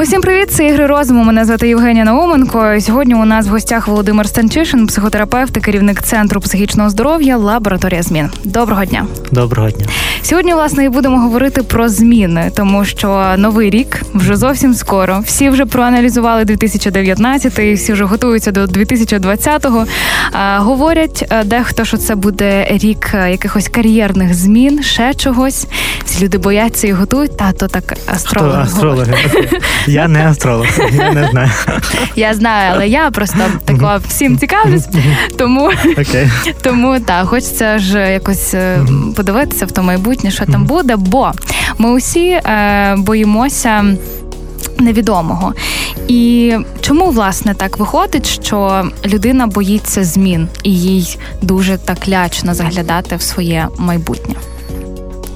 Усім привіт, це ігри розуму. Мене звати Євгенія Науменко. Сьогодні у нас в гостях Володимир Станчишин, психотерапевт і керівник центру психічного здоров'я Лабораторія змін. Доброго дня. Доброго дня. Сьогодні, власне, і будемо говорити про зміни, тому що новий рік вже зовсім скоро. Всі вже проаналізували 2019, всі вже готуються до 2020-го. Говорять дехто, що це буде рік якихось кар'єрних змін, ще чогось. Всі люди бояться і готують. Та то так астрологи. астрологи. Я не астролог, я не знаю. Я знаю, але я просто тако всім цікавлюсь, тому okay. тому так, хочеться ж якось е, подивитися в то майбутнє, що там буде, бо ми усі е, боїмося. Невідомого. І чому власне так виходить, що людина боїться змін і їй дуже так лячно заглядати в своє майбутнє?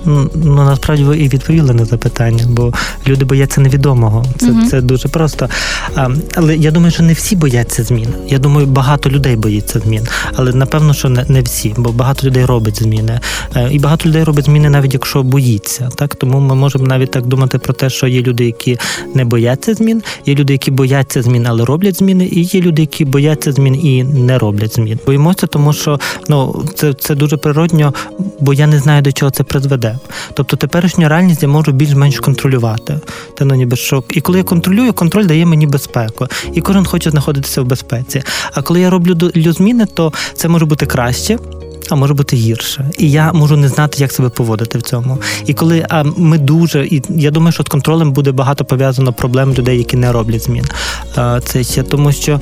Ну насправді ви і відповіли на запитання, бо люди бояться невідомого. Це uh це дуже просто. А, Але я думаю, що не всі бояться змін. Я думаю, багато людей боїться змін. Але напевно, що не не всі, бо багато людей робить зміни. Е, і багато людей робить зміни, навіть якщо боїться. Так тому ми можемо навіть так думати про те, що є люди, які не бояться змін, є люди, які бояться змін, але роблять зміни, і є люди, які бояться змін і не роблять змін. Боїмося, тому що ну це, це дуже природньо, бо я не знаю, до чого це призведе. Тобто теперішню реальність я можу більш-менш контролювати. Та ну ніби що. І коли я контролюю, контроль дає мені безпеку. І кожен хоче знаходитися в безпеці. А коли я роблю зміни, то це може бути краще а може бути гірше. І я можу не знати, як себе поводити в цьому. І коли а, ми дуже, і я думаю, що з контролем буде багато пов'язано проблем людей, які не роблять змін. Це ще тому, що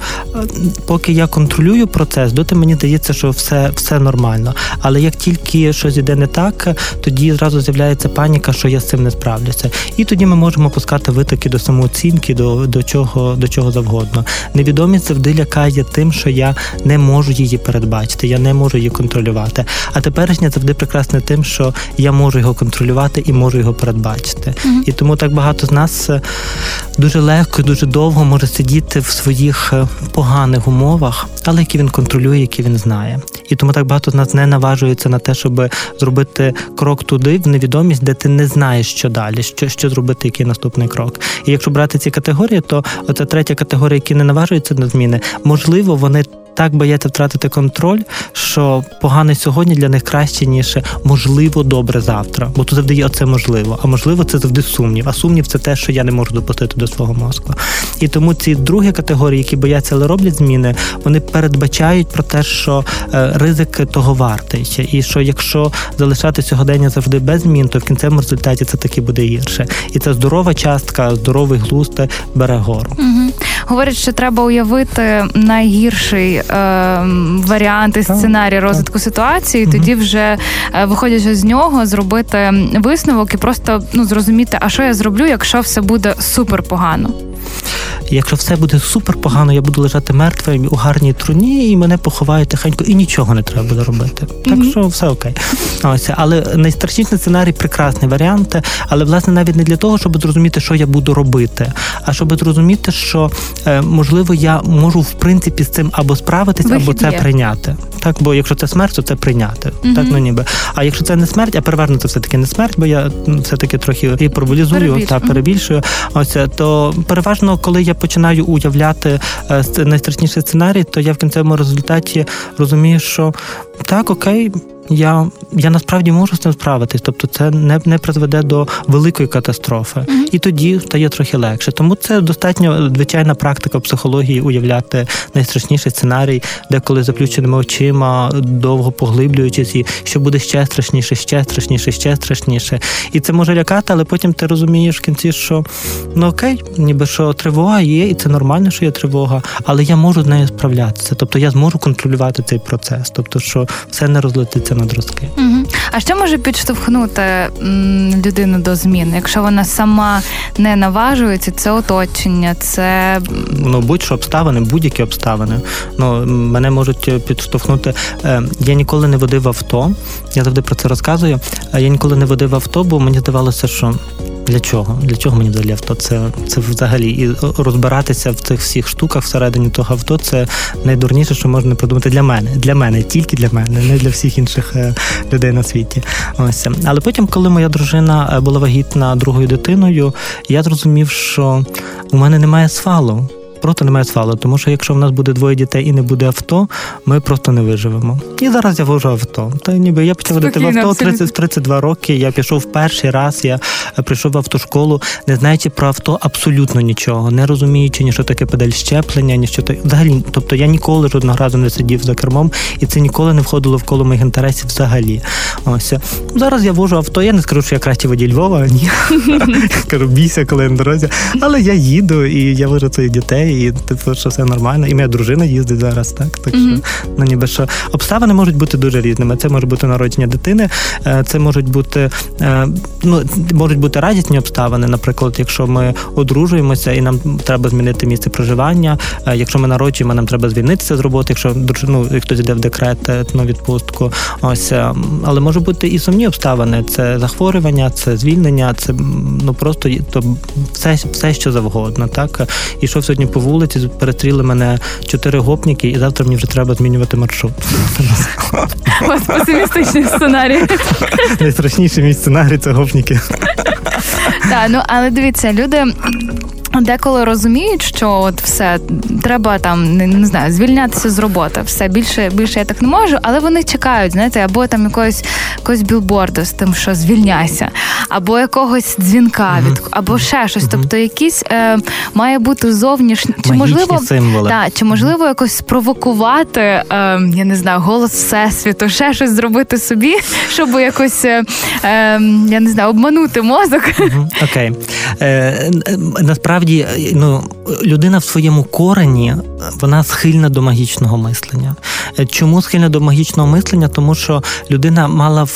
поки я контролюю процес, доти мені здається, що все все нормально. Але як тільки щось іде не так, тоді зразу з'являється паніка, що я з цим не справлюся. І тоді ми можемо пускати витоки до самооцінки, до до чого до чого завгодно. Невідомість завжди лякає тим, що я не можу її передбачити, я не можу її контролювати контролювати. А теперішнє завжди прекрасне тим, що я можу його контролювати і можу його передбачити. Mm-hmm. І тому так багато з нас е, дуже легко, і дуже довго може сидіти в своїх е, поганих умовах, але які він контролює, які він знає. І тому так багато з нас не наважується на те, щоб зробити крок туди, в невідомість, де ти не знаєш, що далі, що що зробити, який наступний крок. І якщо брати ці категорії, то оця третя категорія, які не наважуються на зміни, можливо, вони так бояться втратити контроль, що погане сьогодні для них краще, ніж можливо добре завтра. Бо тут завжди оце можливо. А можливо, це завжди сумнів. А сумнів це те, що я не можу допустити до свого мозку. І тому ці другі категорії, які бояться, але роблять зміни, вони передбачають про те, що е, ризик того вартий, і що якщо залишати сьогодення завжди без змін, то в кінцевому результаті це таки буде гірше. І це здорова частка, здоровий глузд бере гору. Угу. Говорять, що треба уявити найгірший е, варіанти, сценарій розвитку ситуації, і тоді вже е, виходячи з нього, зробити висновок і просто ну зрозуміти, а що я зроблю, якщо все буде супер погано. Якщо все буде супер погано, я буду лежати мертвим у гарній труні, і мене поховають тихенько, і нічого не треба буде робити. Так що все окей. Ось, але найстрашніший сценарій прекрасний варіант, але власне навіть не для того, щоб зрозуміти, що я буду робити, а щоб зрозуміти, що е, можливо я можу в принципі з цим або справитись, або це є. прийняти. Так, бо якщо це смерть, то це прийняти. Mm-hmm. Так, ну ніби. А якщо це не смерть, а переважно це все таки не смерть, бо я все таки трохи і проболізую та перебільшую. Ось то переважно, коли я починаю уявляти е, найстрашніший сценарій, то я в кінцевому результаті розумію, що так, окей я я насправді можу з цим справитись, тобто це не не призведе до великої катастрофи, mm-hmm. і тоді стає трохи легше. Тому це достатньо звичайна практика психології уявляти найстрашніший сценарій, де коли заплющеними очима, довго поглиблюючись, і що буде ще страшніше, ще страшніше, ще страшніше. І це може лякати, але потім ти розумієш в кінці, що ну окей, ніби що тривога є, і це нормально, що є тривога, але я можу з нею справлятися. Тобто я зможу контролювати цей процес, тобто що все не розлетиться надростки. Угу. А що може підштовхнути людину до змін, якщо вона сама не наважується, це оточення, це ну будь-що обставини, будь-які обставини. Ну мене можуть підштовхнути. Е, я ніколи не водив авто. Я завжди про це розказую. Е, я ніколи не водив авто, бо мені здавалося, що для чого? Для чого мені взагалі авто? Це це взагалі і розбиратися в цих всіх штуках всередині того авто. Це найдурніше, що можна придумати для мене. Для мене, тільки для мене, не для всіх інших е, людей на світі. Ось але потім, коли моя дружина е, була вагітна другою дитиною, я зрозумів, що у мене немає свалу. Просто немає свалу, тому що якщо в нас буде двоє дітей і не буде авто, ми просто не виживемо. І зараз я вожу авто. Та ніби я почав водити в авто 30, 32 роки. Я пішов перший раз. Я прийшов в автошколу, не знаючи про авто абсолютно нічого, не розуміючи ні що таке педаль щеплення, ні що таке. Взагалі, тобто я ніколи жодного разу не сидів за кермом, і це ніколи не входило в коло моїх інтересів взагалі. Ось зараз я вожу авто. Я не скажу, що я кращий водій Львова. Ні кажу, бійся, коли я на дорозі. Але я їду і я вожу своїх дітей і типу, що все нормально. І моя дружина їздить зараз, так? Так mm-hmm. що ну ніби що обставини можуть бути дуже різними. Це може бути народження дитини, е, це можуть бути е, ну можуть бути радісні обставини. Наприклад, якщо ми одружуємося і нам треба змінити місце проживання. Е, якщо ми народжуємо, нам треба звільнитися з роботи, якщо ну, хтось йде в декрет на відпустку. Ось але може бути і сумні обставини. Це захворювання, це звільнення, це ну просто то все, все що завгодно. Так і що сьогодні по вулиці, перестріли мене чотири гопніки, і завтра мені вже треба змінювати маршрут. У вас песимістичний сценарій. Найстрашніший мій сценарій це гопніки. Так, ну але дивіться, люди Деколи розуміють, що от все треба там не, не знаю, звільнятися з роботи. Все більше більше я так не можу, але вони чекають, знаєте, або там якогось якогось білборду з тим, що звільняйся, або якогось дзвінка від або ще щось. Тобто, якісь е, має бути зовнішні чи можливо символи. Да, чи можливо якось спровокувати, е, я не знаю, голос всесвіту, ще щось зробити собі, щоб якось е, е я не знаю, обманути мозок. Окей, Е, насправді насправді е, ну, людина в своєму корені вона схильна до магічного мислення. Е, чому схильна до магічного мислення? Тому що людина мала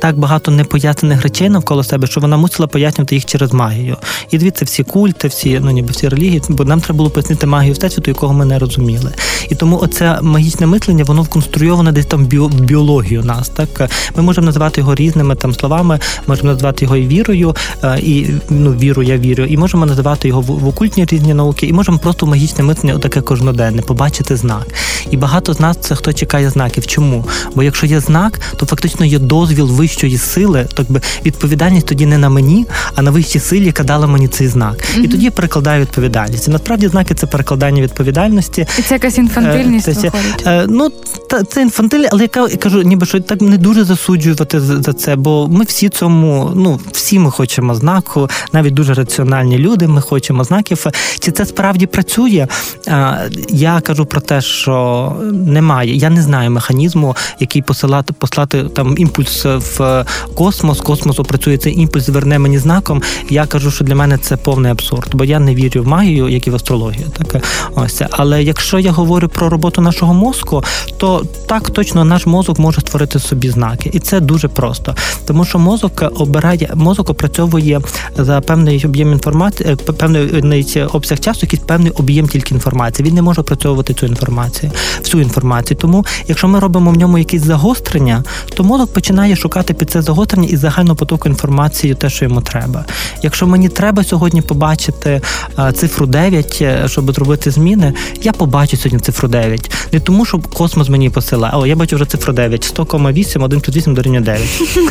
так багато непояснених речей навколо себе, що вона мусила пояснювати їх через магію. І дивіться, всі культи, всі ну ніби всі релігії, бо нам треба було пояснити магію всесвіту, якого ми не розуміли. І тому оце магічне мислення, воно вконструйоване десь там в біологію нас. Так ми можемо називати його різними там словами, можемо називати його і вірою, е, і ну віру, я вірю, і можемо називати його в окультні різні науки, і можемо просто магічне мислення, отаке кожноденне, побачити знак. І багато з нас це хто чекає знаків. Чому? Бо якщо є знак, то фактично є дозвіл вищої сили, так би відповідальність тоді не на мені, а на вищій силі, яка дала мені цей знак. Mm-hmm. І тоді я перекладаю відповідальність. І насправді знаки це перекладання відповідальності. І це якась інфантильність. Е, це, е, ну та це інфантиль, але я кажу, ніби що так не дуже засуджувати за це, бо ми всі цьому, ну всі ми хочемо знаку, навіть дуже раціональні люди. Ми хочемо знаків. Чи це справді працює? Я кажу про те, що немає. Я не знаю механізму, який посилати послати там імпульс в космос. Космос опрацює цей імпульс, зверне мені знаком. Я кажу, що для мене це повний абсурд, бо я не вірю в магію, як і в астрологію. Так ось але якщо я говорю про роботу нашого мозку, то так точно наш мозок може створити собі знаки, і це дуже просто, тому що мозок обирає мозок опрацьовує за певний об'єм інформації, певний обсяг часу, якийсь певний об'єм тільки інформації. Він не може опрацьовувати цю інформацію, всю інформацію. Тому, якщо ми робимо в ньому якісь загострення, то мозок починає шукати під це загострення із загального потоку інформації, те, що йому треба. Якщо мені треба сьогодні побачити цифру 9, е, щоб зробити зміни, я побачу сьогодні цифру 9. Не тому, що космос мені посилає. О, я бачу вже цифру 9, 100,8, 1 плюс 8 дорівнює 9.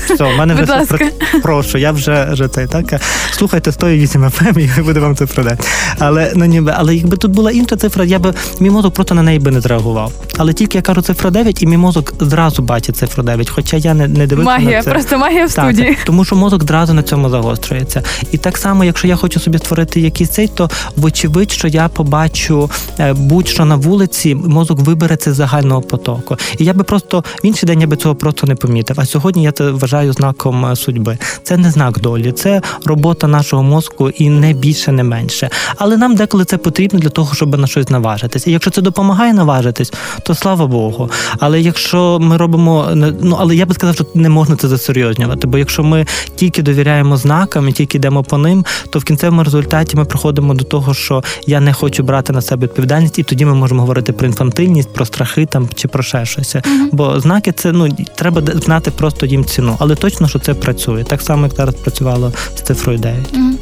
Все, в мене вже все прошу, я вже вже цей так. Слухайте 108 FM, і буде вам цифра 9. Але ну, ніби, але якби тут була інша цифра, я би мій мозок просто на неї би не зреагував. Але тільки я кажу цифра 9, і мій мозок зразу бачить цифру 9, хоча я не не дивився магія, на це. просто магія в так. Тому що мозок зразу на цьому загострюється. І так само, якщо я хочу собі створити якийсь цей, то вочевидь, що я побачу е, будь-що на вулиці, мозок вибере це з загального потоку. І я би просто в інший день я би цього просто не помітив. А сьогодні я це вважаю знаком е, судьби. Це не знак долі, це робота нашого мозку і не не більше, не менше. Але нам деколи це потрібно для того, щоб на щось наважитись. І якщо це допомагає наважитись, то слава Богу. Але якщо ми робимо ну але я би сказав, що не можна це засерйознювати. Бо якщо ми тільки довіряємо знакам і тільки йдемо по ним, то в кінцевому результаті ми приходимо до того, що я не хочу брати на себе відповідальність, і тоді ми можемо говорити про інфантильність, про страхи там чи про ще щось. Mm-hmm. Бо знаки це ну треба знати просто їм ціну, але точно, що це працює. Так само, як зараз працювало з цифрою 9. Mm-hmm.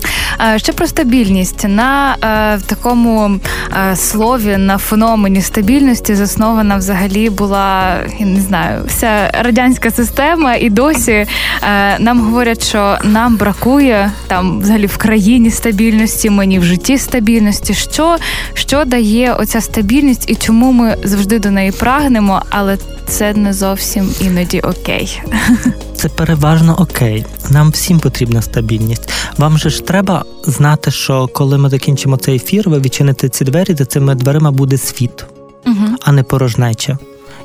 Ще про стабільність на е, такому е, слові на феномені стабільності заснована взагалі була я не знаю, вся радянська система, і досі е, нам говорять, що нам бракує там взагалі в країні стабільності, мені в житті стабільності. Що, Що дає оця стабільність і чому ми завжди до неї прагнемо, але це не зовсім іноді окей. Це переважно окей. Нам всім потрібна стабільність. Вам же ж треба знати, що коли ми закінчимо цей ефір, ви відчините ці двері, за цими дверима буде світ, угу. а не порожнеча.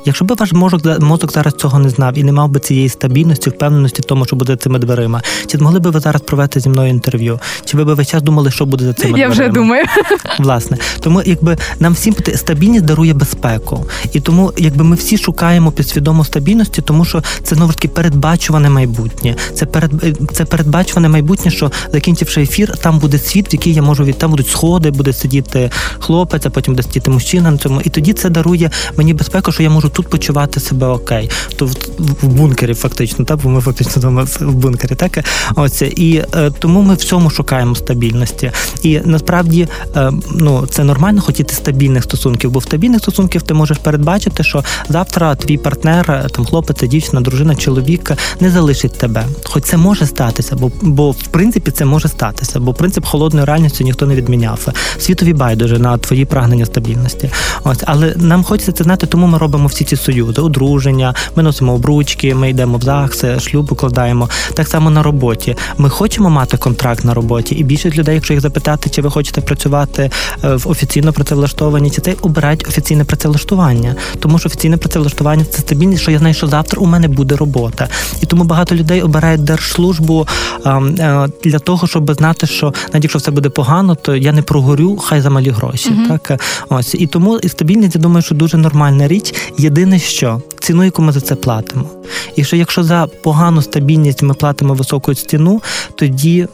Якщо б ваш мозок мозок зараз цього не знав і не мав би цієї стабільності, впевненості в тому, що буде цими дверима, чи змогли би ви зараз провести зі мною інтерв'ю? Чи ви б весь час думали, що буде за цими Я дверима? Я вже думаю. Власне, тому якби нам всім стабільність дарує безпеку, і тому, якби ми всі шукаємо підсвідому стабільності, тому що це знову ж таки передбачуване майбутнє. Це перед це передбачуване майбутнє, що закінчивши ефір, там буде світ, в який я можу від там будуть сходи, буде сидіти хлопець, а потім буде сидіти мужчина на цьому. І тоді це дарує мені безпеку, що я можу тут почувати себе окей. То в, в бункері, фактично, так, бо ми фактично в бункері, так ось і е, тому ми в цьому шукаємо стабільності. І насправді е, ну це нормально хотіти стабільних стосунків, бо в стабільних стосунків ти можеш передбачити, що завтра твій партнер, е, там хлопець, дівчина, дружина, чоловік не залишить тебе. Хоч це може статися, бо бо в принципі це може статися, бо принцип холодної реальності ніхто не відміняв. Світові байдуже на твої прагнення стабільності. Ось, але нам хочеться це знати, тому ми робимо всі ці союзи, одруження, ми носимо обручки, ми йдемо в ЗАГСи, шлюб укладаємо. Так само на роботі. Ми хочемо мати контракт на роботі, і більшість людей, якщо їх запитати, чи ви хочете працювати е, в офіційно працевлаштовані, чи це обирають офіційне працевлаштування, тому що офіційне працевлаштування це стабільність, що я знаю, що завтра у мене буде робота, і тому багато людей обирають держслужбу е, для того, щоб знати, що навіть якщо все буде погано, то я не прогорю, хай за малі гроші. Mm-hmm. Так ось і тому і стабільність, я думаю, що дуже нормальна річ. Єдине, що ціну, яку ми за це платимо. І що якщо за погану стабільність ми платимо високу ціну, тоді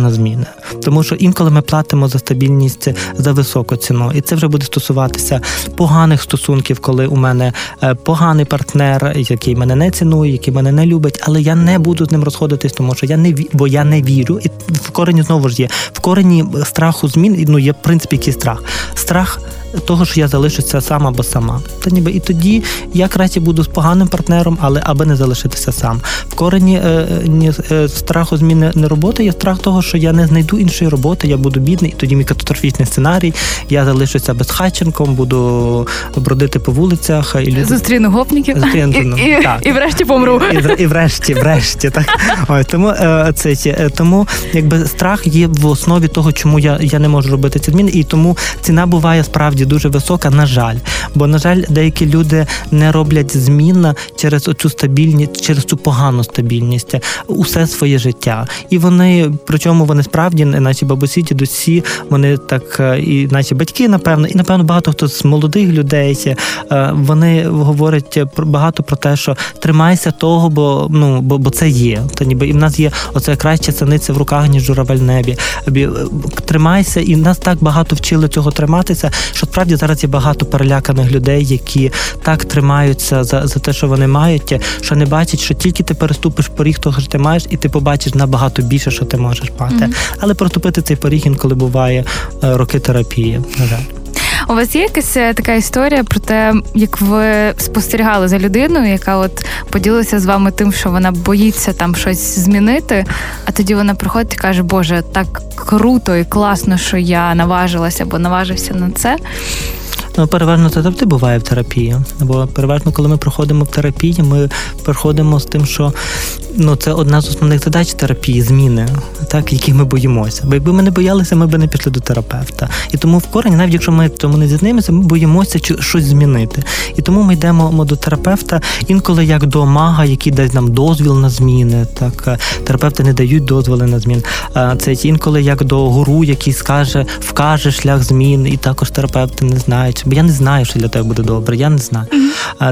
на зміни. Тому що інколи ми платимо за стабільність за високу ціну, і це вже буде стосуватися поганих стосунків, коли у мене е, поганий партнер, який мене не цінує, який мене не любить, але я не буду з ним розходитись, тому що я не бо я не вірю, і в корені знову ж є в корені страху змін. Ну є в принципі який страх. Страх того, що я залишуся сам або сама. Та ніби і тоді я краще буду з поганим партнером, але аби не залишитися сам. В корені е, ні, е, страху зміни не роботи є страх того, що я не знайду іншої роботи, я буду бідний, і тоді мій катастрофічний сценарій. Я залишуся безхатченком, буду бродити по вулицях і люди... зустріну гопників Зустріну, і, ну, і, так. і врешті помру. І, і врешті, врешті, так Ой, тому е, це е, тому, якби страх є в основі того, чому я, я не можу робити ці зміни, і тому ціна буває справді насправді дуже висока. На жаль, бо на жаль, деякі люди не роблять змін через оцю стабільність, через цю погану стабільність усе своє життя. І вони причому вони справді наші бабусі, дідусі, вони так е, і наші батьки, напевно, і напевно багато хто з молодих людей е, вони говорять багато про те, що тримайся того, бо ну бо, бо це є. Та ніби і в нас є оце краще синиця в руках, ніж журавель в небі. Е, тримайся, і нас так багато вчили цього триматися, що насправді зараз є багато переляканих людей, які так тримаються за за те, що вони мають, що не бачать, що тільки ти переступиш поріг того, що ти маєш, і ти побачиш набагато більше, що ти можеш мати. Mm-hmm. Але проступити цей поріг інколи буває е, роки терапії. На жаль. У вас є якась е, така історія про те, як ви спостерігали за людиною, яка от поділилася з вами тим, що вона боїться там щось змінити, а тоді вона приходить і каже, Боже, так круто і класно, що я наважилася або наважився на це. Ну, переважно це завжди буває в терапії. Бо переважно, коли ми проходимо в терапії, ми приходимо з тим, що ну це одна з основних задач терапії зміни, так яких ми боїмося. Бо якби ми не боялися, ми б не пішли до терапевта. І тому в корені, навіть якщо ми цьому не зізнаємося, ми боїмося щось змінити. І тому ми йдемо до терапевта інколи як до мага, який дасть нам дозвіл на зміни. Так е, терапевти не дають дозволи на змін. Це інколи як до гуру, який скаже, вкаже шлях змін, і також терапевти не знають. Бо я не знаю, що для тебе буде добре. Я не знаю.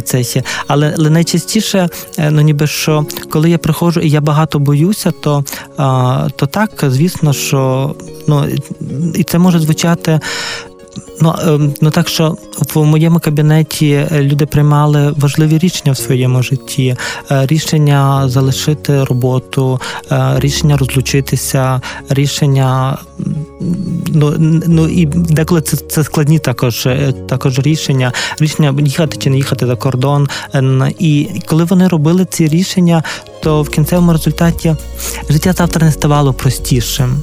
Це. Але, але найчастіше, е, ну ніби що, коли я приходжу і я багато боюся, то то так, звісно, що ну і це може звучати. Ну ем, ну так що в моєму кабінеті люди приймали важливі рішення в своєму житті: е, рішення залишити роботу, е, рішення розлучитися, рішення. Ну ну і деколи це це складні також е, також рішення, рішення їхати чи не їхати за кордон. І коли вони робили ці рішення, то в кінцевому результаті життя завтра не ставало простішим.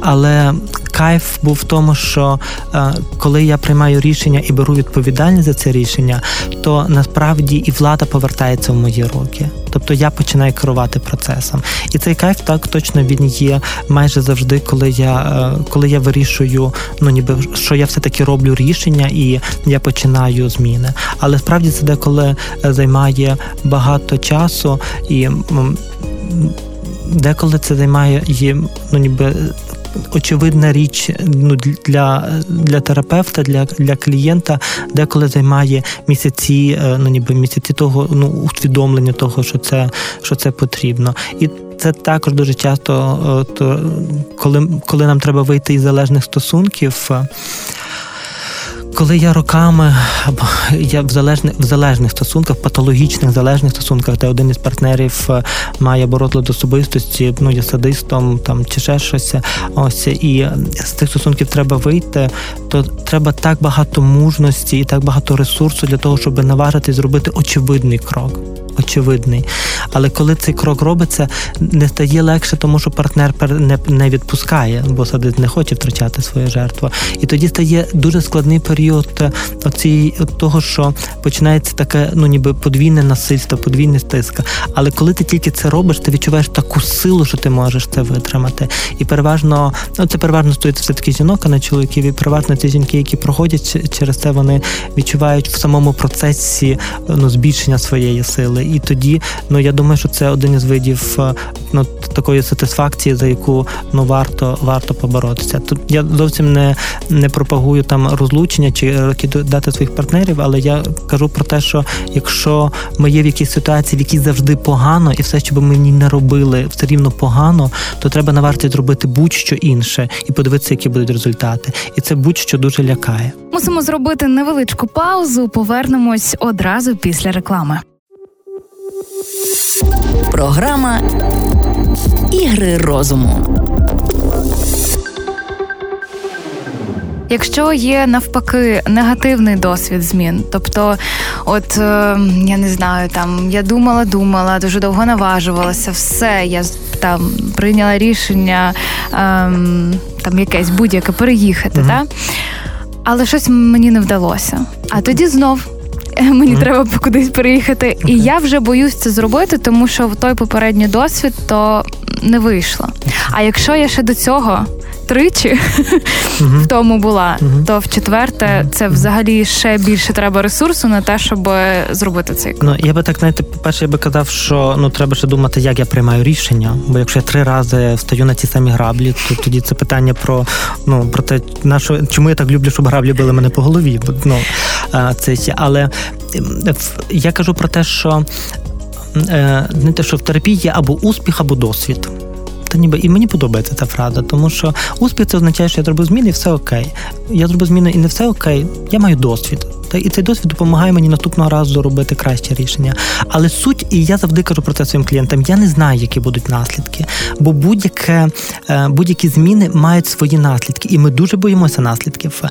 Але кайф був в тому, що е, коли я приймаю рішення і беру відповідальність за це рішення, то насправді і влада повертається в мої руки. Тобто я починаю керувати процесом. І цей кайф так точно він є майже завжди, коли я е, коли я вирішую, ну ніби що я все-таки роблю рішення і я починаю зміни. Але справді це деколи е, займає багато часу і деколи це займає їм, ну ніби. Очевидна річ ну, для для терапевта, для для клієнта, деколи займає місяці, е, ну ніби місяці того ну усвідомлення того, що це що це потрібно, і це також дуже часто, е, то коли коли нам треба вийти із залежних стосунків. Коли я роками я в залежних в залежних стосунках, патологічних залежних стосунках, де один із партнерів має має боротьбу особистості, ну є садистом там чи ще щось, ось і з тих стосунків треба вийти, то треба так багато мужності і так багато ресурсу для того, щоб наважити зробити очевидний крок очевидний. Але коли цей крок робиться, не стає легше, тому що партнер не відпускає, бо садить не хоче втрачати свою жертву. І тоді стає дуже складний період е, оці, того, що починається таке, ну ніби подвійне насильство, подвійне стиска. Але коли ти тільки це робиш, ти відчуваєш таку силу, що ти можеш це витримати. І переважно, ну це переважно стоїть все таки жінок, а не чоловіків. І переважно ці жінки, які проходять через це, вони відчувають в самому процесі ну, збільшення своєї сили і тоді ну я думаю, що це один із видів е, ну такої сатисфакції, за яку ну варто варто поборотися. Тут я зовсім не не пропагую там розлучення чи дати своїх партнерів, але я кажу про те, що якщо ми є в якійсь ситуації, в якій завжди погано, і все, що би мені не робили, все рівно погано, то треба наварті зробити будь-що інше і подивитися, які будуть результати. І це будь-що дуже лякає. Мусимо зробити невеличку паузу. Повернемось одразу після реклами. Програма Ігри розуму. Якщо є навпаки негативний досвід змін, тобто, от е, я не знаю, там я думала, думала, дуже довго наважувалася, все, я там прийняла рішення е, там якесь будь-яке переїхати, mm-hmm. та? але щось мені не вдалося. А тоді знов мені mm-hmm. треба кудись переїхати. Okay. І я вже боюсь це зробити, тому що в той попередній досвід то не вийшло. А якщо я ще до цього тричі в тому була, то в четверте це взагалі ще більше треба ресурсу на те, щоб зробити цей крок. Ну я би так знаєте, по перше, я би казав, що ну треба ще думати, як я приймаю рішення. Бо якщо я три рази встаю на ті самі граблі, то тоді це питання про ну про те, на що чому я так люблю, щоб граблі били мене по голові. Ну це але я кажу про те, що. Не те, що в терапії є або успіх, або досвід та ніби і мені подобається ця фраза, тому що успіх це означає, що я зробив зміни і все окей. Я зробив зміни і не все окей. Я маю досвід. Та і цей досвід допомагає мені наступного разу робити краще рішення. Але суть, і я завжди кажу про це своїм клієнтам: я не знаю, які будуть наслідки, бо будь-яке е, будь-які зміни мають свої наслідки, і ми дуже боїмося наслідків.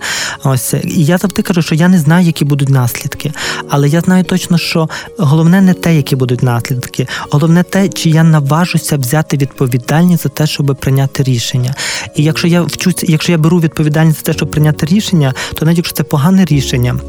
Ось і я завжди кажу, що я не знаю, які будуть наслідки, але я знаю точно, що головне не те, які будуть наслідки, головне те, чи я наважуся взяти відповідальність за те, щоб прийняти рішення. І якщо я вчуся, якщо я беру відповідальність за те, щоб прийняти рішення, то навіть якщо це погане рішення.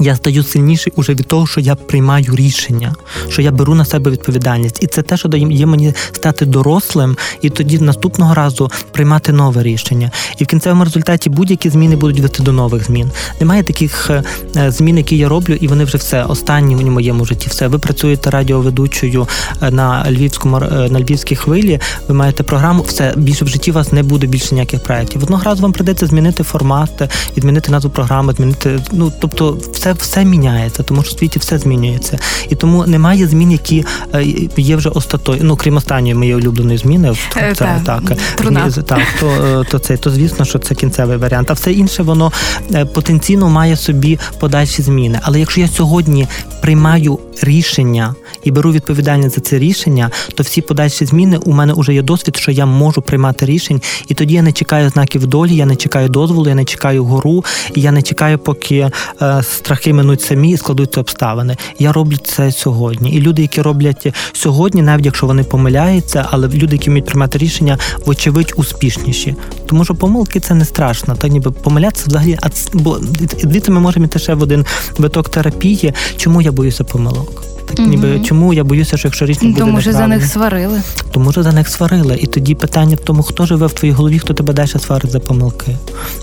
Я стаю сильніший уже від того, що я приймаю рішення, що я беру на себе відповідальність, і це те, що дає мені стати дорослим, і тоді наступного разу приймати нове рішення. І в кінцевому результаті будь-які зміни будуть вести до нових змін. Немає таких е, змін, які я роблю, і вони вже все останні в моєму житті. Все ви працюєте радіоведучою е, на львівському е, на львівській хвилі. Ви маєте програму, все більше в житті у вас не буде більше ніяких проєктів. Одного разу вам придеться змінити формат, змінити назву програми, змінити ну тобто все все міняється, тому що в світі все змінюється. І тому немає змін, які е, є вже остатою. Ну крім останньої моєї улюбленої зміни, це так, так, Труна. так то, е, то це то звісно, що це кінцевий варіант. А все інше воно е, потенційно має собі подальші зміни. Але якщо я сьогодні приймаю рішення і беру відповідальність за це рішення, то всі подальші зміни у мене вже є досвід, що я можу приймати рішень, і тоді я не чекаю знаків долі, я не чекаю дозволу, я не чекаю гору, і я не чекаю, поки е, страхи минуть самі і складуться обставини. Я роблю це сьогодні. І люди, які роблять сьогодні, навіть якщо вони помиляються, але люди, які вміють приймати рішення, вочевидь успішніші. Тому що помилки це не страшно. Так ніби помилятися взагалі, а бо звідси ми можемо йти ще в один виток терапії. Чому я боюся помилок? Ніби чому я боюся, що якщо рішення буде Тому що за них сварили. Тому що за них сварили. І тоді питання в тому, хто живе в твоїй голові, хто тебе далі сварить за помилки.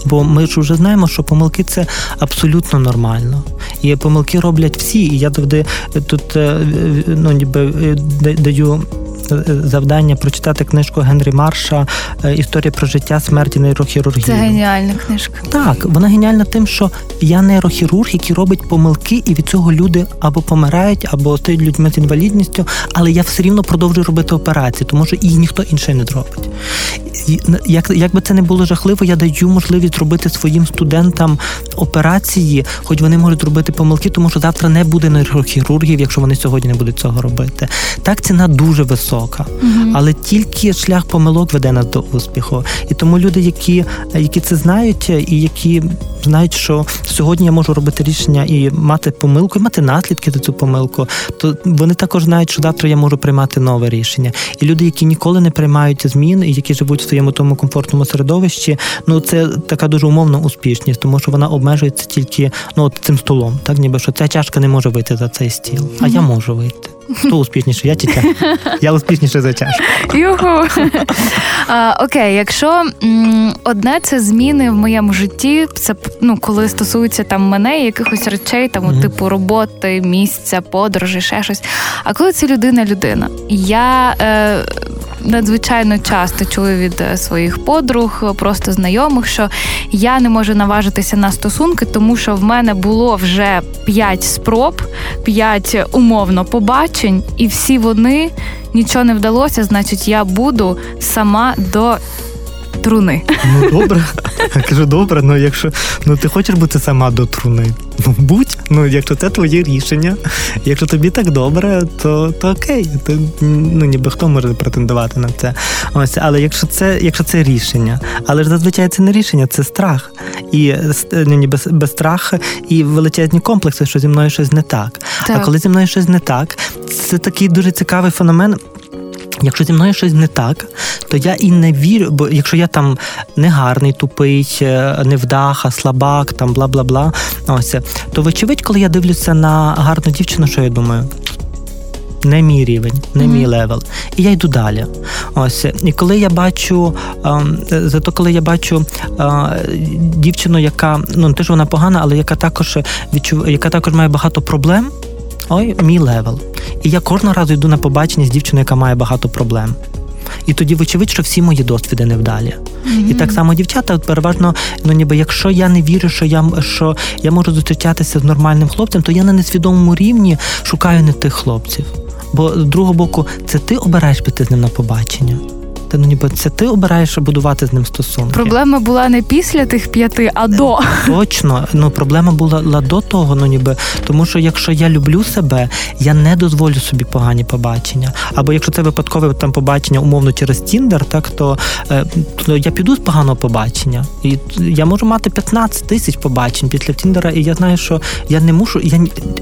Бо ми ж вже знаємо, що помилки це абсолютно нормально. І помилки роблять всі. І я завжди тут е, ну ніби е, даю завдання прочитати книжку Генрі Марша е, Історія про життя, смерті нейрохірургії. Це геніальна книжка. Так, вона геніальна тим, що я нейрохірург, який робить помилки, і від цього люди або помирають, або стають людьми з інвалідністю, але я все рівно продовжую робити операції, тому що їх ніхто інший не зробить. Як, як би це не було жахливо, я даю можливість робити своїм студентам операції, хоч вони можуть робити помилки, тому що завтра не буде нейрохірургів, якщо вони сьогодні не будуть цього робити. Так ціна дуже висока висока, угу. але тільки шлях помилок веде нас до успіху. І тому люди, які які це знають, і які знають, що сьогодні я можу робити рішення і мати помилку, і мати наслідки за цю помилку, то вони також знають, що завтра я можу приймати нове рішення. І люди, які ніколи не приймають змін, і які живуть в своєму тому комфортному середовищі, ну це така дуже умовна успішність, тому що вона обмежується тільки ну от цим столом, так ніби що ця чашка не може вийти за цей стіл, а я можу вийти. Хто успішніше? Я тітя. Я успішніше за чашку. Юху. А, Окей, якщо м, одне це зміни в моєму житті, це ну коли стосується там мене, якихось речей, там mm-hmm. типу роботи, місця, подорожі, ще щось. А коли це людина-людина, я. Е, надзвичайно часто чую від е, своїх подруг, просто знайомих, що я не можу наважитися на стосунки, тому що в мене було вже п'ять спроб, п'ять умовно побачень, і всі вони нічого не вдалося. Значить, я буду сама до труни. Ну добре. Я кажу, добре, ну якщо ну ти хочеш бути сама до труни, ну будь, ну якщо це твоє рішення, якщо тобі так добре, то то окей. То, ну ніби хто може претендувати на це. Ось, але якщо це якщо це рішення, але ж зазвичай це не рішення, це страх. І ну, ніби без страху і величезні комплекси, що зі мною щось не так. так. А коли зі мною щось не так, це такий дуже цікавий феномен. Якщо зі мною щось не так, то я і не вірю, бо якщо я там негарний, тупий, е, невдаха, слабак, там бла бла бла, ось то вочевидь, коли я дивлюся на гарну дівчину, що я думаю. Не мій рівень, не mm-hmm. мій level. І я йду далі. Ось. І коли я бачу, а, зато коли я бачу а, дівчину, яка ну не те, що вона погана, але яка також відчув, яка також має багато проблем, ой, мій level. І я кожного разу йду на побачення з дівчиною, яка має багато проблем. І тоді, вочевидь, що всі мої досвіди невдалі. Mm-hmm. І так само дівчата, переважно, ну ніби якщо я не вірю, що я що я можу зустрічатися з нормальним хлопцем, то я на несвідомому рівні шукаю не тих хлопців. Бо з другого боку, це ти обираєш піти з ним на побачення. Та ну ніби це ти обираєш будувати з ним стосунки. Проблема була не після тих п'яти, а до точно. Ну проблема була до того, ну ніби тому, що якщо я люблю себе, я не дозволю собі погані побачення. Або якщо це випадкове там побачення, умовно через Тіндер, так то, е, то я піду з поганого побачення, і я можу мати 15 тисяч побачень після Тіндера, і я знаю, що я не мушу. Я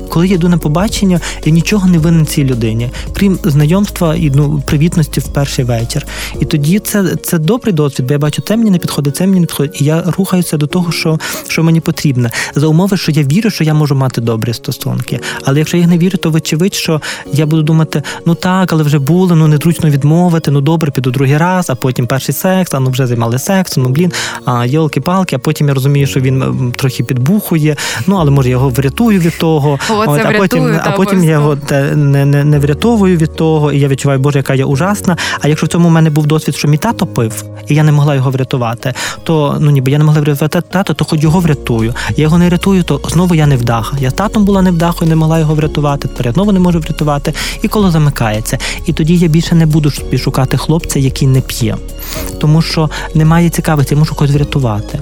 коли я йду на побачення, я нічого не винен цій людині, крім знайомства і ну привітності в перший вечір. І тоді це це добрий досвід, бо я бачу, це мені не підходить, це мені не підходить. І я рухаюся до того, що що мені потрібно. За умови, що я вірю, що я можу мати добрі стосунки. Але якщо я не вірю, то вочевидь, що я буду думати, ну так, але вже були, ну незручно відмовити, ну добре, піду другий раз, а потім перший секс, а ну вже займали сексом, ну блін, а йолки-палки, а потім я розумію, що він трохи підбухує. Ну але може я його врятую від того, О, От, а потім, а потім я його не, не, не врятовую від того, і я відчуваю, боже, яка я ужасна. А якщо в цьому в мене був досвід, що мій тато пив, і я не могла його врятувати, то ну ніби я не могла врятувати тато, то хоч його врятую. Я його не рятую, то знову я не вдаха. Я татом була невдахою, не могла його врятувати. Тепер я знову не можу врятувати, і коло замикається. І тоді я більше не буду шукати хлопця, який не п'є, тому що немає цікавості, я можу когось врятувати.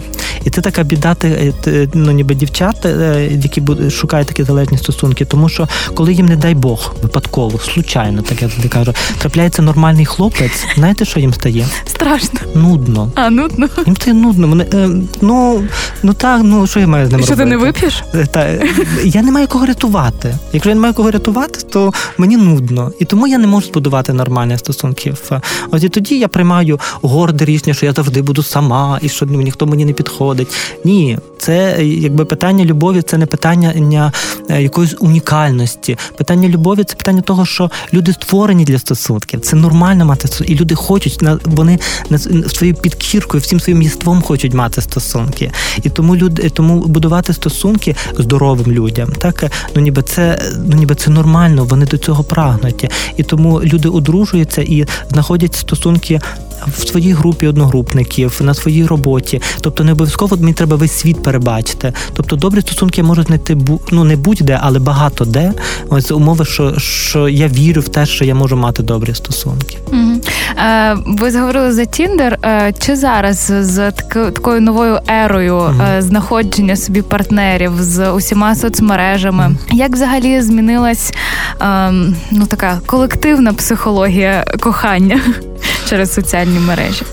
І це така біда, е, ну ніби дівчат, е, які шукають такі залежні стосунки, тому що коли їм, не дай Бог, випадково, случайно, так я завжди кажу, трапляється нормальний хлопець, знаєте, що їм стає? Страшно. Нудно. А, нудно. Їм стає нудно. Вони, е, ну, ну так, ну що я маю з ним що, робити? Що ти не вип'єш? Та, я не маю кого рятувати. Якщо я не маю кого рятувати, то мені нудно. І тому я не можу збудувати нормальні стосунки. Ось і тоді я приймаю горде рішення, що я завжди буду сама, і що ніхто мені не підходить. Ні, це якби питання любові, це не питання е, якоїсь унікальності. Питання любові це питання того, що люди створені для стосунків. Це нормально мати стосунки. І люди хочуть вони своєю підкіркою, всім своїм єством хочуть мати стосунки. І тому люди, тому будувати стосунки здоровим людям, так ну ніби це ну ніби це нормально. Вони до цього прагнуть. І тому люди одружуються і знаходять стосунки в своїй групі одногрупників, на своїй роботі. Тобто не обов'язково мені треба весь світ перебачити. Тобто добрі стосунки можуть знайти ну не будь-де, але багато де. Ось умови, що що я вірю в те, що я можу мати добрі стосунки. Угу. Е, ви зговорили за Тіндер. Е, чи зараз з такою новою ерою угу. е, знаходження собі партнерів з усіма соцмережами? Угу. Як взагалі змінилась ем, ну така колективна психологія кохання? Через соціальні мережі.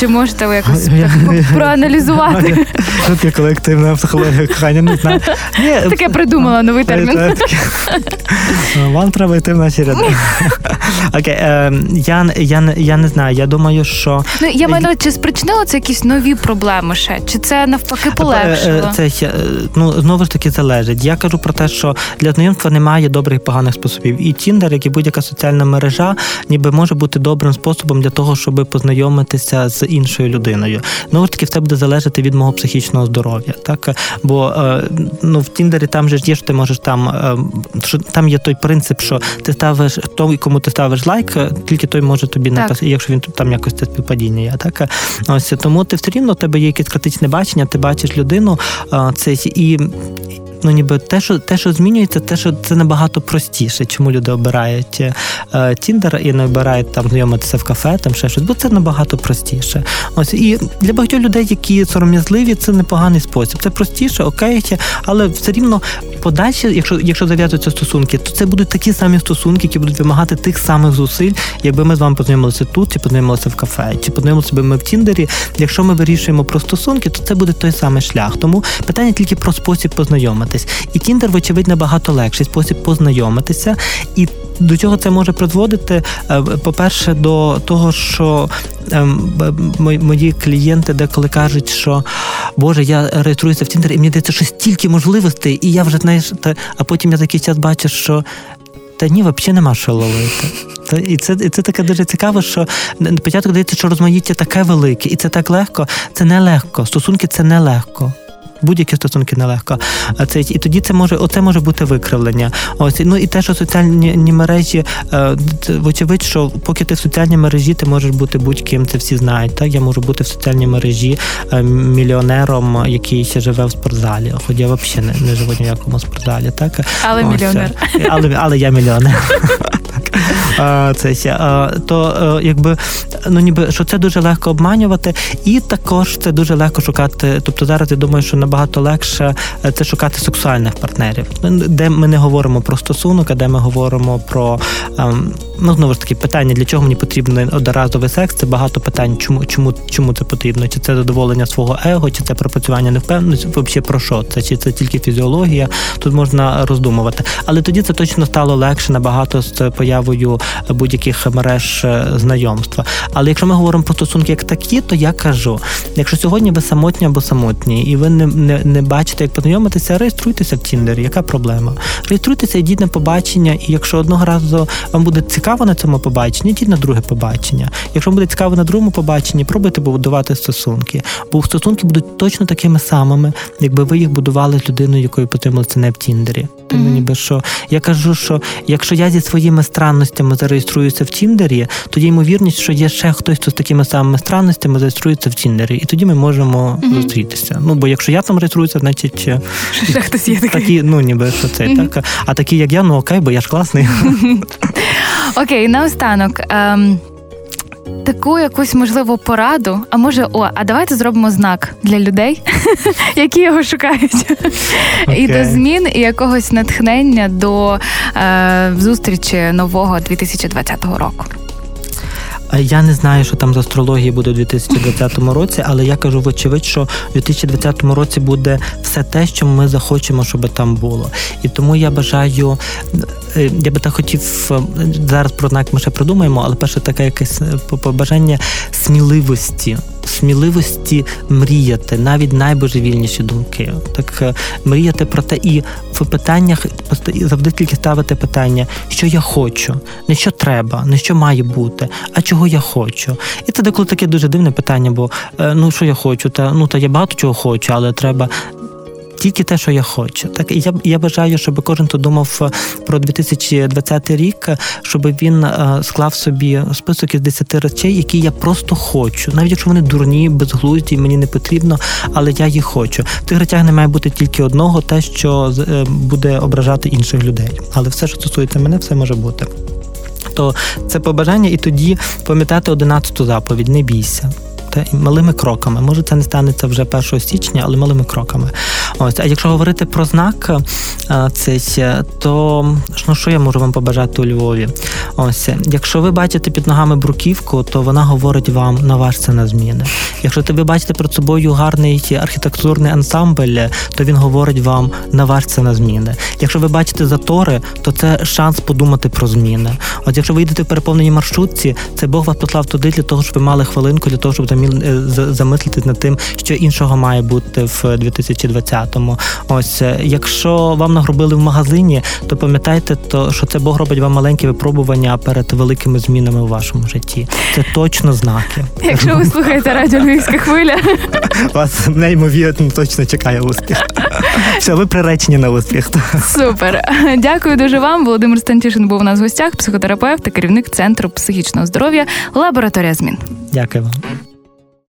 Чи можете ви якось проаналізувати? Тут є колективна психологія кохання, не знаю. Таке придумала новий термін. Вам треба йти в наші ряди. Окей, ем, я не знаю. Я думаю, що ну я маю, чи спричинило це якісь нові проблеми ще? Чи це навпаки полегшило? Це ну знову ж таки залежить. Я кажу про те, що для знайомства немає добрих і поганих способів. І Тіндер, як і будь-яка соціальна мережа, ніби може бути добрим способом для того, щоб познайомитися з іншою людиною. Ну ж таки, все буде залежати від мого психічного здоров'я. Так бо е, ну в Тіндері там же є що ти можеш там, е, що там є той принцип, що ти ставиш той, кому ти ставиш лайк, тільки той може тобі написати, якщо він там якось це співпадіння. є. Так ось тому ти все рівно у тебе є якесь критичне бачення, ти бачиш людину, е, це і ну ніби те, що те, що змінюється, те, що це набагато простіше. Чому люди обирають Тіндер і не обирають там знайомитися в кафе, там ще щось, бо це набагато простіше. Ось і для багатьох людей, які сором'язливі, це непоганий спосіб. Це простіше, окей, але все рівно подальше, якщо якщо зав'язуються стосунки, то це будуть такі самі стосунки, які будуть вимагати тих самих зусиль, якби ми з вами познайомилися тут, чи познайомилися в кафе, чи познайомилися би ми в Тіндері. Якщо ми вирішуємо про стосунки, то це буде той самий шлях. Тому питання тільки про спосіб познайомитись. І Тіндер, вочевидь, набагато легший спосіб познайомитися і. До чого це може призводити? Е, по-перше, до того, що ем, мої клієнти деколи кажуть, що Боже, я реєструюся в Тіндер, і мені дається що стільки можливостей, і я вже знаєш, та а потім я такий час бачу, що. Та ні, взагалі нема що ловити. Та, і це і це таке дуже цікаво, що на початку здається, що розмаїття таке велике, і це так легко. Це не легко. Стосунки це не легко будь-які стосунки нелегко. А це і тоді це може оце може бути викривлення. Ось ну і те, що соціальні мережі, е, вочевидь, що поки ти в соціальній мережі, ти можеш бути будь-ким, це всі знають. Так я можу бути в соціальній мережі е, мільйонером, який ще живе в спортзалі. Хоч я взагалі не, не живу ніякому спортзалі, так але Ось, мільйонер, але але я мільйонер. Це то якби ну ніби що це дуже легко обманювати, і також це дуже легко шукати. Тобто зараз я думаю, що набагато легше це шукати сексуальних партнерів, де ми не говоримо про стосунок, а де ми говоримо про ем, ну знову ж таки питання, для чого мені потрібен одноразовий секс. Це багато питань, чому чому чому це потрібно? Чи це задоволення свого его, чи це пропрацювання невпевненості, взагалі про що це? Чи це тільки фізіологія? Тут можна роздумувати. Але тоді це точно стало легше набагато з появою будь-яких мереж е, знайомства. Але якщо ми говоримо про стосунки як такі, то я кажу: якщо сьогодні ви самотні або самотні, і ви не не, не бачите, як познайомитися, реєструйтеся в Тіндері. Яка проблема? Реєструйтеся, йдіть на побачення, і якщо одного разу вам буде цікаво на цьому побаченні, йдіть на друге побачення. Якщо вам буде цікаво на другому побаченні, пробуйте побудувати стосунки, бо стосунки будуть точно такими самими, якби ви їх будували з людиною, якою потрібалося не в Тіндері. Тому mm-hmm. ніби що я кажу, що якщо я зі своїми странностями зареєструюся в Тіндері, тоді ймовірність, що є ще хтось хто з такими самими странностями зареєструється в Тіндері, і тоді ми можемо mm-hmm. зустрітися. Ну бо якщо я там реєструюся, значить е, ще хтось є такий. такі, ну ніби що це mm-hmm. так. А такі, як я, ну окей, бо я ж класний. Окей, наостанок. Ем... Таку якусь можливо пораду, а може, о, а давайте зробимо знак для людей, які його шукають, okay. і до змін, і якогось натхнення до е, зустрічі нового 2020 року. Я не знаю, що там з астрології буде у 2020 році, але я кажу вочевидь, що у 2020 році буде все те, що ми захочемо, щоб там було. І тому я бажаю, е, я би так хотів е, зараз про знак ми ще придумаємо, але перше таке якесь е, побажання сміливості сміливості мріяти, навіть найбожевільніші думки. Так е, мріяти про те, і в питаннях завжди тільки ставити питання, що я хочу, не що треба, не що має бути, а чого я хочу. І це деколи таке дуже дивне питання, бо е, ну що я хочу, та ну та я багато чого хочу, але треба тільки те, що я хочу. Так і я я бажаю, щоб кожен хто думав е, про 2020 рік, щоб він е, склав собі список із 10 речей, які я просто хочу, навіть якщо вони дурні, безглузді, мені не потрібно, але я їх хочу. В тих речах не має бути тільки одного, те, що е, буде ображати інших людей. Але все, що стосується мене, все може бути. То це побажання, і тоді пам'ятати одинадцяту заповідь: не бійся робити малими кроками. Може, це не станеться вже 1 січня, але малими кроками. Ось, а якщо говорити про знак е, цей, то ну, що я можу вам побажати у Львові? Ось, якщо ви бачите під ногами бруківку, то вона говорить вам наважся на зміни. Якщо ви бачите перед собою гарний архітектурний ансамбль, то він говорить вам наважся на зміни. Якщо ви бачите затори, то це шанс подумати про зміни. От якщо ви йдете в переповненій маршрутці, це Бог вас послав туди для того, щоб ви мали хвилинку для того, щоб Е, замислитись над тим, що іншого має бути в 2020-му. Ось е, якщо вам нагробили в магазині, то пам'ятайте, то що це Бог робить вам маленькі випробування перед великими змінами у вашому житті. Це точно знаки. Якщо ви слухаєте радіо Львівська хвиля, вас неймовірно точно чекає успіх. Все, ви приречені на успіх. Супер. Дякую дуже вам. Володимир Станчишин був у нас в гостях, психотерапевт та керівник центру психічного здоров'я, лабораторія змін. Дякую вам.